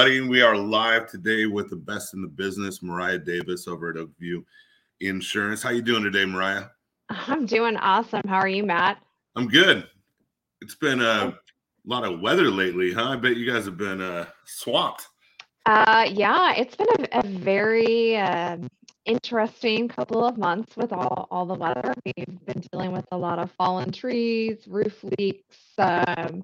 everybody. We are live today with the best in the business, Mariah Davis over at Oakview Insurance. How you doing today, Mariah? I'm doing awesome. How are you, Matt? I'm good. It's been a lot of weather lately, huh? I bet you guys have been uh, swamped. Uh, yeah, it's been a, a very uh, interesting couple of months with all, all the weather. We've been dealing with a lot of fallen trees, roof leaks, um,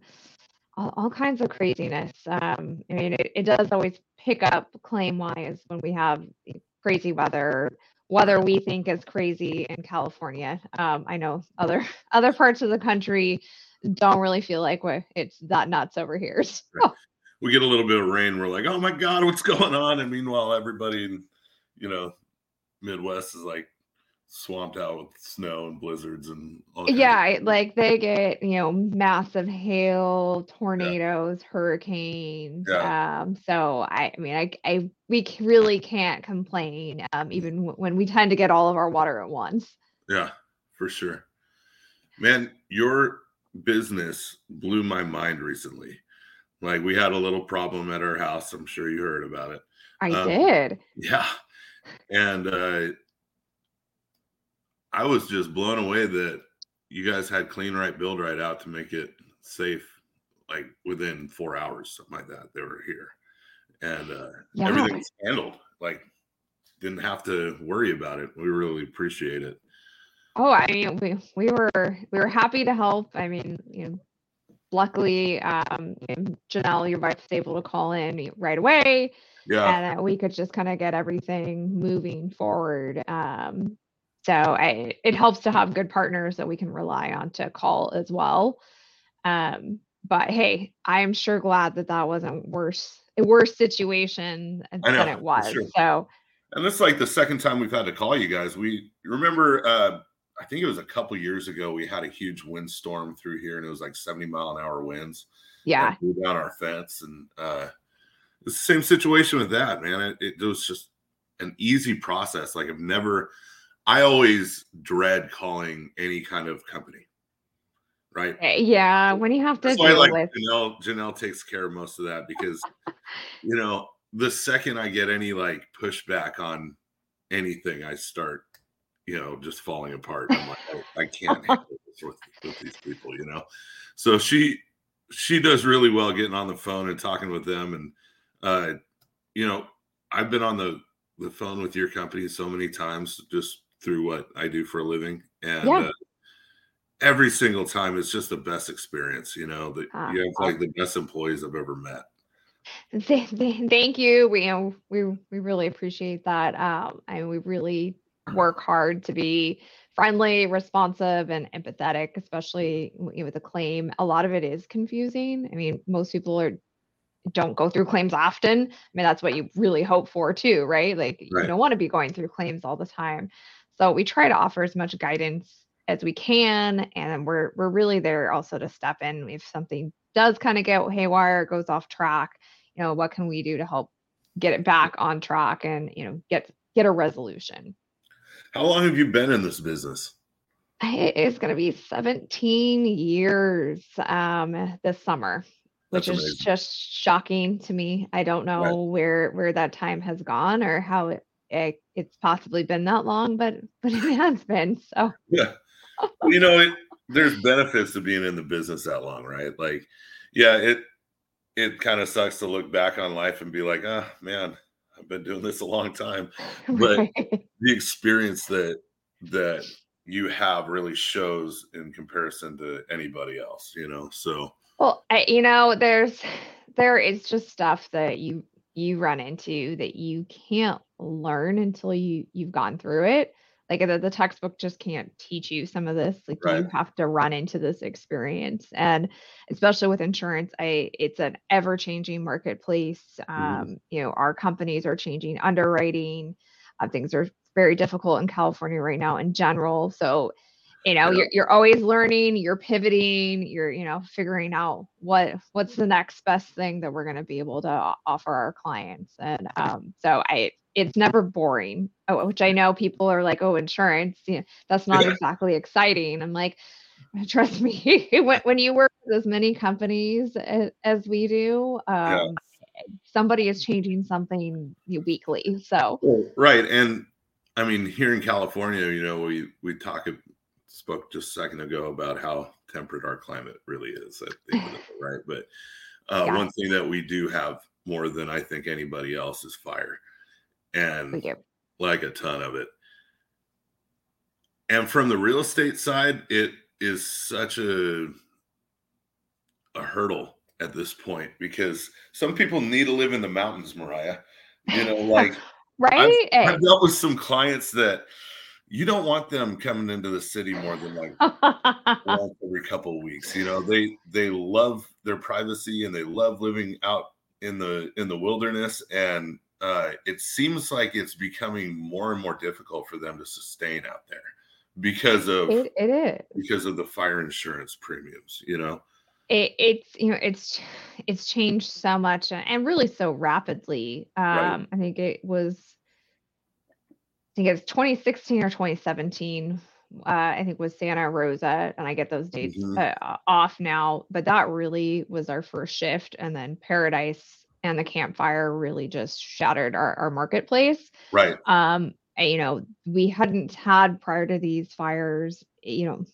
all, all kinds of craziness. Um, I mean, it, it does always pick up claim wise when we have crazy weather, weather we think is crazy in California. Um, I know other other parts of the country don't really feel like we it's that nuts over here. So. We get a little bit of rain, we're like, oh my god, what's going on? And meanwhile, everybody in you know Midwest is like swamped out with snow and blizzards and yeah like they get you know massive hail tornadoes yeah. hurricanes yeah. um so i i mean i i we really can't complain um even w- when we tend to get all of our water at once. Yeah for sure. Man your business blew my mind recently. Like we had a little problem at our house i'm sure you heard about it. I um, did. yeah and uh I was just blown away that you guys had clean right build right out to make it safe like within four hours something like that they were here. And uh yeah. everything was handled like didn't have to worry about it. We really appreciate it. Oh i mean we, we were we were happy to help. I mean you know luckily um janelle your wife's able to call in right away yeah. and we could just kind of get everything moving forward. Um so I, it helps to have good partners that we can rely on to call as well. Um, but hey, I am sure glad that that wasn't worse a worse situation know, than it was. Sure. So, and this is like the second time we've had to call you guys. We remember, uh, I think it was a couple years ago, we had a huge windstorm through here, and it was like seventy mile an hour winds. Yeah, blew down our fence, and uh, it's the same situation with that, man. It, it was just an easy process. Like I've never I always dread calling any kind of company. Right. Eh, yeah. When you have to That's deal like with Janelle, Janelle takes care of most of that because you know, the second I get any like pushback on anything, I start, you know, just falling apart. I'm like, I, I can't handle this with, with these people, you know. So she she does really well getting on the phone and talking with them. And uh, you know, I've been on the the phone with your company so many times, just through what I do for a living, and yeah. uh, every single time it's just the best experience. You know that uh, you have like the best employees I've ever met. Thank you. We you know, we we really appreciate that. Um, and we really work hard to be friendly, responsive, and empathetic, especially with a claim. A lot of it is confusing. I mean, most people are don't go through claims often. I mean, that's what you really hope for too, right? Like right. you don't want to be going through claims all the time. So we try to offer as much guidance as we can, and we're we're really there also to step in if something does kind of get haywire, goes off track. You know, what can we do to help get it back on track and you know get get a resolution? How long have you been in this business? It's going to be 17 years um, this summer, which That's is amazing. just shocking to me. I don't know right. where where that time has gone or how it it, it's possibly been that long, but but it has been. So yeah, you know, it, there's benefits to being in the business that long, right? Like, yeah, it it kind of sucks to look back on life and be like, ah, oh, man, I've been doing this a long time, but right. the experience that that you have really shows in comparison to anybody else, you know. So well, I, you know, there's there is just stuff that you you run into that you can't learn until you you've gone through it like the, the textbook just can't teach you some of this like right. you have to run into this experience and especially with insurance i it's an ever changing marketplace mm-hmm. um mm. you know our companies are changing underwriting uh, things are very difficult in california right now in general so you know yeah. you're, you're always learning you're pivoting you're you know figuring out what what's the next best thing that we're going to be able to offer our clients and um, so i it's never boring oh, which i know people are like oh insurance you know, that's not yeah. exactly exciting i'm like trust me when, when you work with as many companies as, as we do um, yeah. somebody is changing something weekly. So right, and I mean here in California, you know, we we talk spoke just a second ago about how temperate our climate really is. At the end of it, right, but uh, yeah. one thing that we do have more than I think anybody else is fire, and like a ton of it. And from the real estate side, it is such a a hurdle at this point because some people need to live in the mountains, Mariah. You know, like right. I've, I've, dealt with some clients that you don't want them coming into the city more than like once every couple of weeks. You know, they they love their privacy and they love living out in the in the wilderness and uh, it seems like it's becoming more and more difficult for them to sustain out there because of it, it is because of the fire insurance premiums you know it, it's you know it's it's changed so much and really so rapidly um right. i think it was think it's 2016 or 2017 uh, I think was Santa Rosa, and I get those dates mm-hmm. uh, off now. But that really was our first shift, and then Paradise and the Camp Fire really just shattered our, our marketplace. Right. Um, you know, we hadn't had prior to these fires, you know,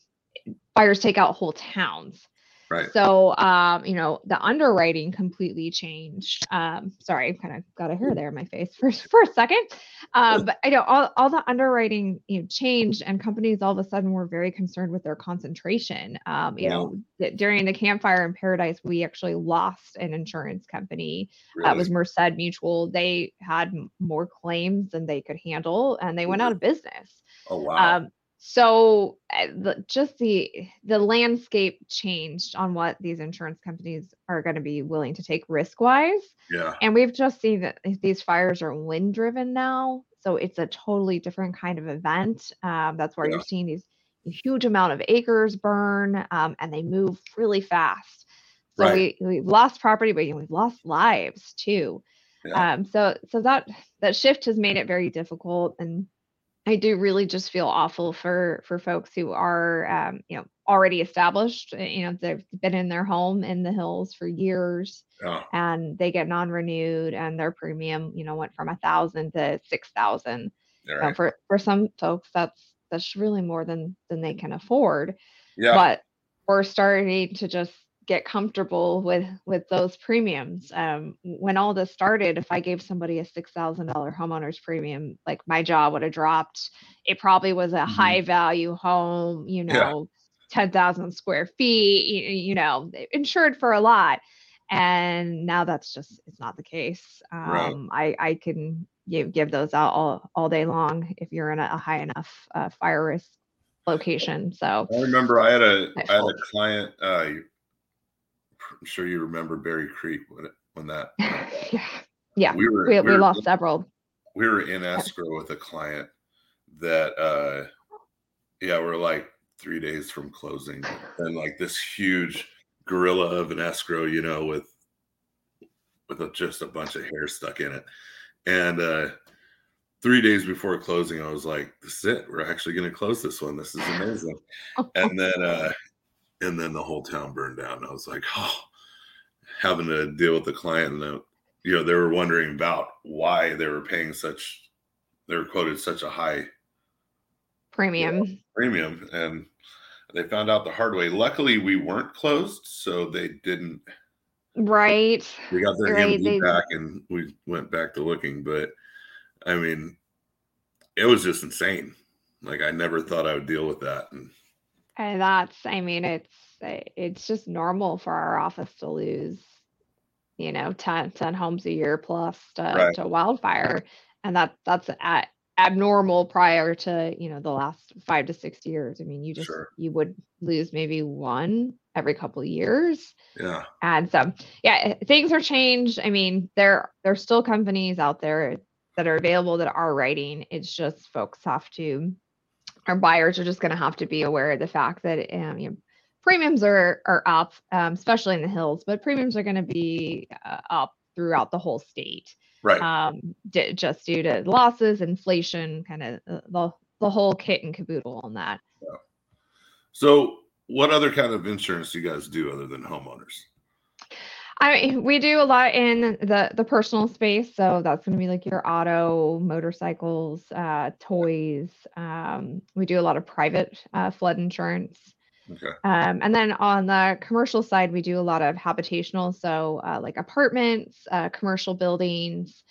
fires take out whole towns. Right. So, um, you know, the underwriting completely changed. Um, sorry, I kind of got a hair there in my face for, for a second. Um, but I know all, all the underwriting, you know, changed and companies all of a sudden were very concerned with their concentration. Um, you yeah. know, th- during the Camp Fire in Paradise, we actually lost an insurance company. Really? That was Merced Mutual. They had more claims than they could handle and they went out of business. Oh, wow. Um, so uh, just the the landscape changed on what these insurance companies are going to be willing to take risk wise yeah and we've just seen that these fires are wind driven now so it's a totally different kind of event um, that's where yeah. you're seeing these huge amount of acres burn um, and they move really fast so right. we, we've lost property but we've lost lives too yeah. um, so so that that shift has made it very difficult and I do really just feel awful for for folks who are um, you know already established. Eh, you know, they've been in their home in the hills for years, yeah. and they get non-renewed, and their premium you know went from a thousand to six thousand. Right. For for some folks, that's that's really more than than they can afford. Yeah. But we're starting to just get comfortable with with those premiums. Um, when all this started, if I gave somebody a six thousand dollar homeowner's premium, like my jaw would have dropped. It probably was a mm-hmm. high value home, you know, yeah. ten thousand square feet, you, you, know, insured for a lot. And now that's just it's not the case. Um, right. I I can give give those out all all day long if you're in a, a high enough uh, fire risk location. So I remember I had a I had a client uh, I'm sure you remember Berry Creek when it, when that. yeah, yeah. We were we, we, we lost in, several. We were in escrow with a client that, uh yeah, we're like three days from closing, and like this huge gorilla of an escrow, you know, with with a, just a bunch of hair stuck in it, and uh three days before closing, I was like, "This is it. We're actually going to close this one. This is amazing." and then, uh and then the whole town burned down. I was like, "Oh." having to deal with the client and you know they were wondering about why they were paying such they were quoted such a high premium premium and they found out the hard way luckily we weren't closed so they didn't right we got their right, they, back and we went back to looking but i mean it was just insane like i never thought i would deal with that and, and that's i mean it's eh, it's just normal for our office to lose you know 10, 10 homes a year plus to, right. to wildfire. And that that's at abnormal prior to you know the last five to six years. I mean you just sure. you would lose maybe one every couple of years. Yeah. And so yeah things are changed. I mean there there's still companies out there that are available that are writing. It's just folks have to our buyers are just going to have to be aware of the fact that um, you know, premiums are are up, um, especially in the hills, but premiums are going to be uh, up throughout the whole state. Right. Um, d- just due to losses, inflation, kind of uh, the the whole kit and caboodle on that. Yeah. So, what other kind of insurance do you guys do other than homeowners? I we do a lot in the the personal space, so that's going to be like your auto, motorcycles, uh, toys. Um, we do a lot of private uh, flood insurance. Okay. Um, and then on the commercial side, we do a lot of habitational, so uh, like apartments, uh, commercial buildings,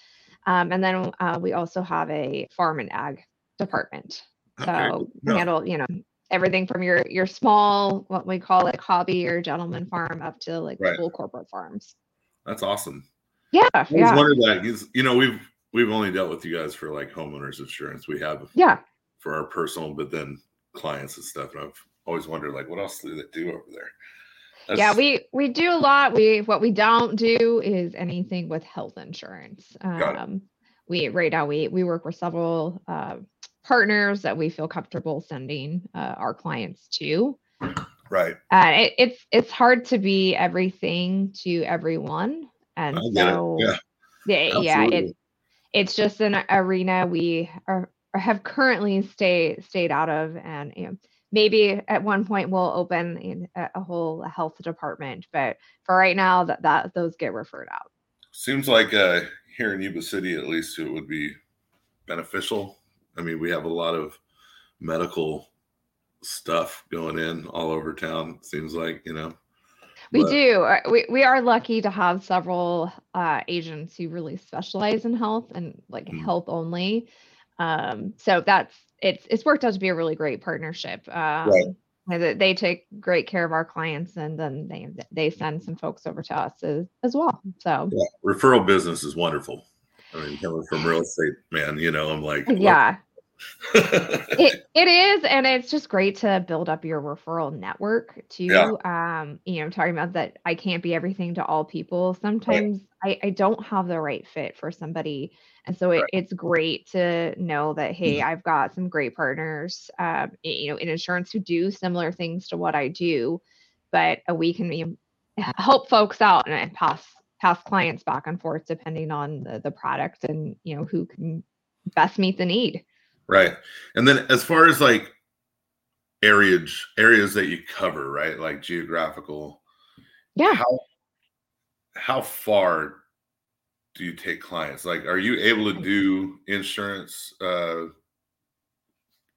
um, and then uh, we also have a farm and ag department. So we Yeah. handle, you know, everything from your your small, what we call like hobby or gentleman farm, up to like Right. full corporate farms. That's awesome. Yeah, I always yeah, wondered that you know we've we've only dealt with you guys for like homeowners insurance. We have yeah. for our personal, but then clients and stuff. And I've always wondered like what else do they do over there? Yeah, we we do a lot. We what we don't do is anything with health insurance. Got it. Um, we right now we we work with several uh, partners that we feel comfortable sending uh, our clients to. right. Uh, it, it's it's hard to be everything to everyone, and get it. so Yeah. yeah, yeah, it it's just an arena we are have currently stay stayed out of, and you know maybe at one point we'll open a whole health department, but for right now that that those get referred out. Seems like uh, here in Yuba City, at least, it would be beneficial. I mean, we have a lot of medical stuff going in all over town. it Seems like you know. We But- do. uh, We we are lucky to have several uh, agents who really specialize in health and like Mm. health only. Um, so that's it's it's worked out to be a really great partnership. Um, and that They take great care of our clients, and then they they send some folks over to us as, as well. So Yeah, referral business is wonderful. I mean, coming from real estate, man, you know, I'm like, yeah, it it is, and it's just great to build up your referral network too. Yeah. Um, you know, I'm talking about that I can't be everything to all people. Sometimes I, I don't have the right fit for somebody. And so it, Right. it's great to know that, hey, Mhm. I've got some great partners, um, you know, in insurance who do similar things to what I do, but uh, we can help folks out and and pass pass clients back and forth depending on the, the product and you know who can best meet the need. right. And then as far as like areas areas that you cover, right? Like geographical, Yeah. how how far do you take clients? Like, are you able to do insurance uh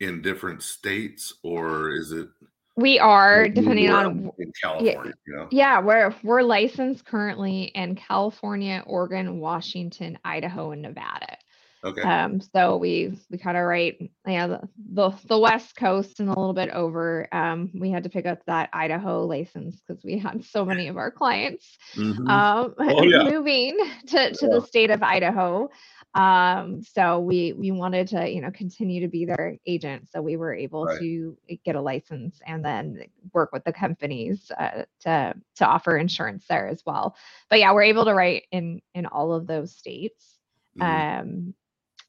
in different states or is it We are depending on in California, you know? Yeah, we're we're licensed currently in California, Oregon, Washington, Idaho, and Nevada. Okay. Um, so we we kind of right, yeah, the, the the West Coast and a little bit over. Um, we had to pick up that Idaho license because we had so many of our clients Mhm. um, Oh, yeah. moving to, to Yeah. the state of Idaho. Um, so we we wanted to you know continue to be their agent, so we were able Right. to get a license and then work with the companies uh, to to offer insurance there as well. But yeah, we're able to write in in all of those states. Mhm. Um,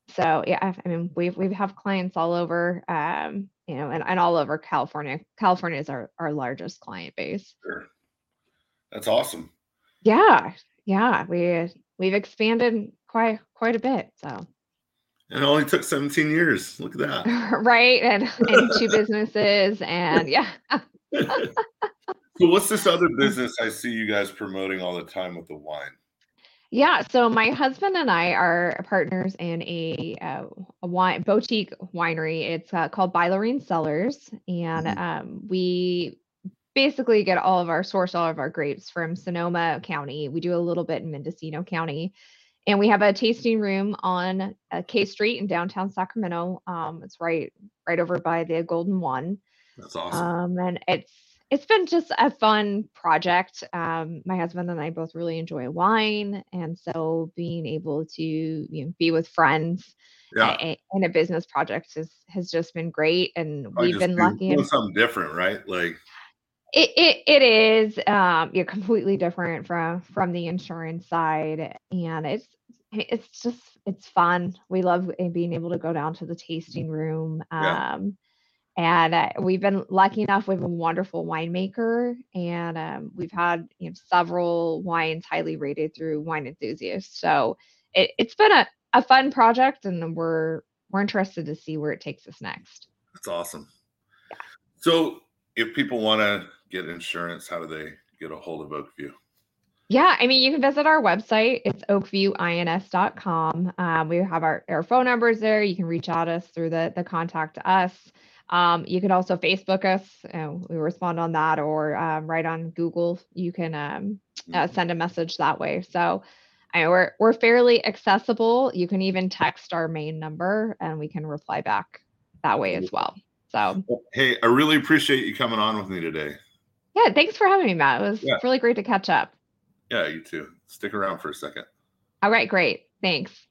so yeah, I I mean we've we have clients all over, um, you know, and, and all over California. California is our our largest client base. Sure. That's awesome. Yeah, yeah, we we've expanded quite quite a bit. So And it only took 17 years. Look at that. right, and and two businesses, and yeah, so what's this other business I see you guys promoting all the time with the wine? yeah. So my husband and I are partners in a uh, a wine boutique winery. It's uh, called Bailarin Cellars, and Mhm. um, we basically get all of our source all of our grapes from Sonoma County. We do a little bit in Mendocino County. And we have a tasting room on uh, K Street in downtown Sacramento. Um, it's right right over by the Golden One. That's awesome. Um, and it's it's been just a fun project. Um, my husband and I both really enjoy wine, and so being able to you know, be with friends yeah. a- in a business project has has just been great. And I we've been lucky. doing something different, right? Like, It, it it is um you're completely different from from the insurance side and it's it's just it's fun. We love uh, being able to go down to the tasting room. Yeah. Um and uh, we've been lucky enough we have a wonderful winemaker and um, we've had you know several wines highly rated through wine enthusiasts. So it, it's been a, a fun project and we're we're interested to see where it takes us next. that's awesome. So, if people want to get insurance, how do they get a hold of Oakview? Yeah, I mean, you can visit our website. It's oakviewins.com. Um, we have our, our phone numbers there. You can reach out to us through the the contact us. Um, you can also Facebook us. And we respond on that, or um, right on Google. You can um, uh, Mhm. send a message that way. So I, we're we're fairly accessible. You can even text our main number, and we can reply back that way as well. So Hey, I really appreciate you coming on with me today. yeah, thanks for having me, Matt. It was Yeah. really great to catch up. Yeah, you too. Stick around for a second. All right, great. Thanks.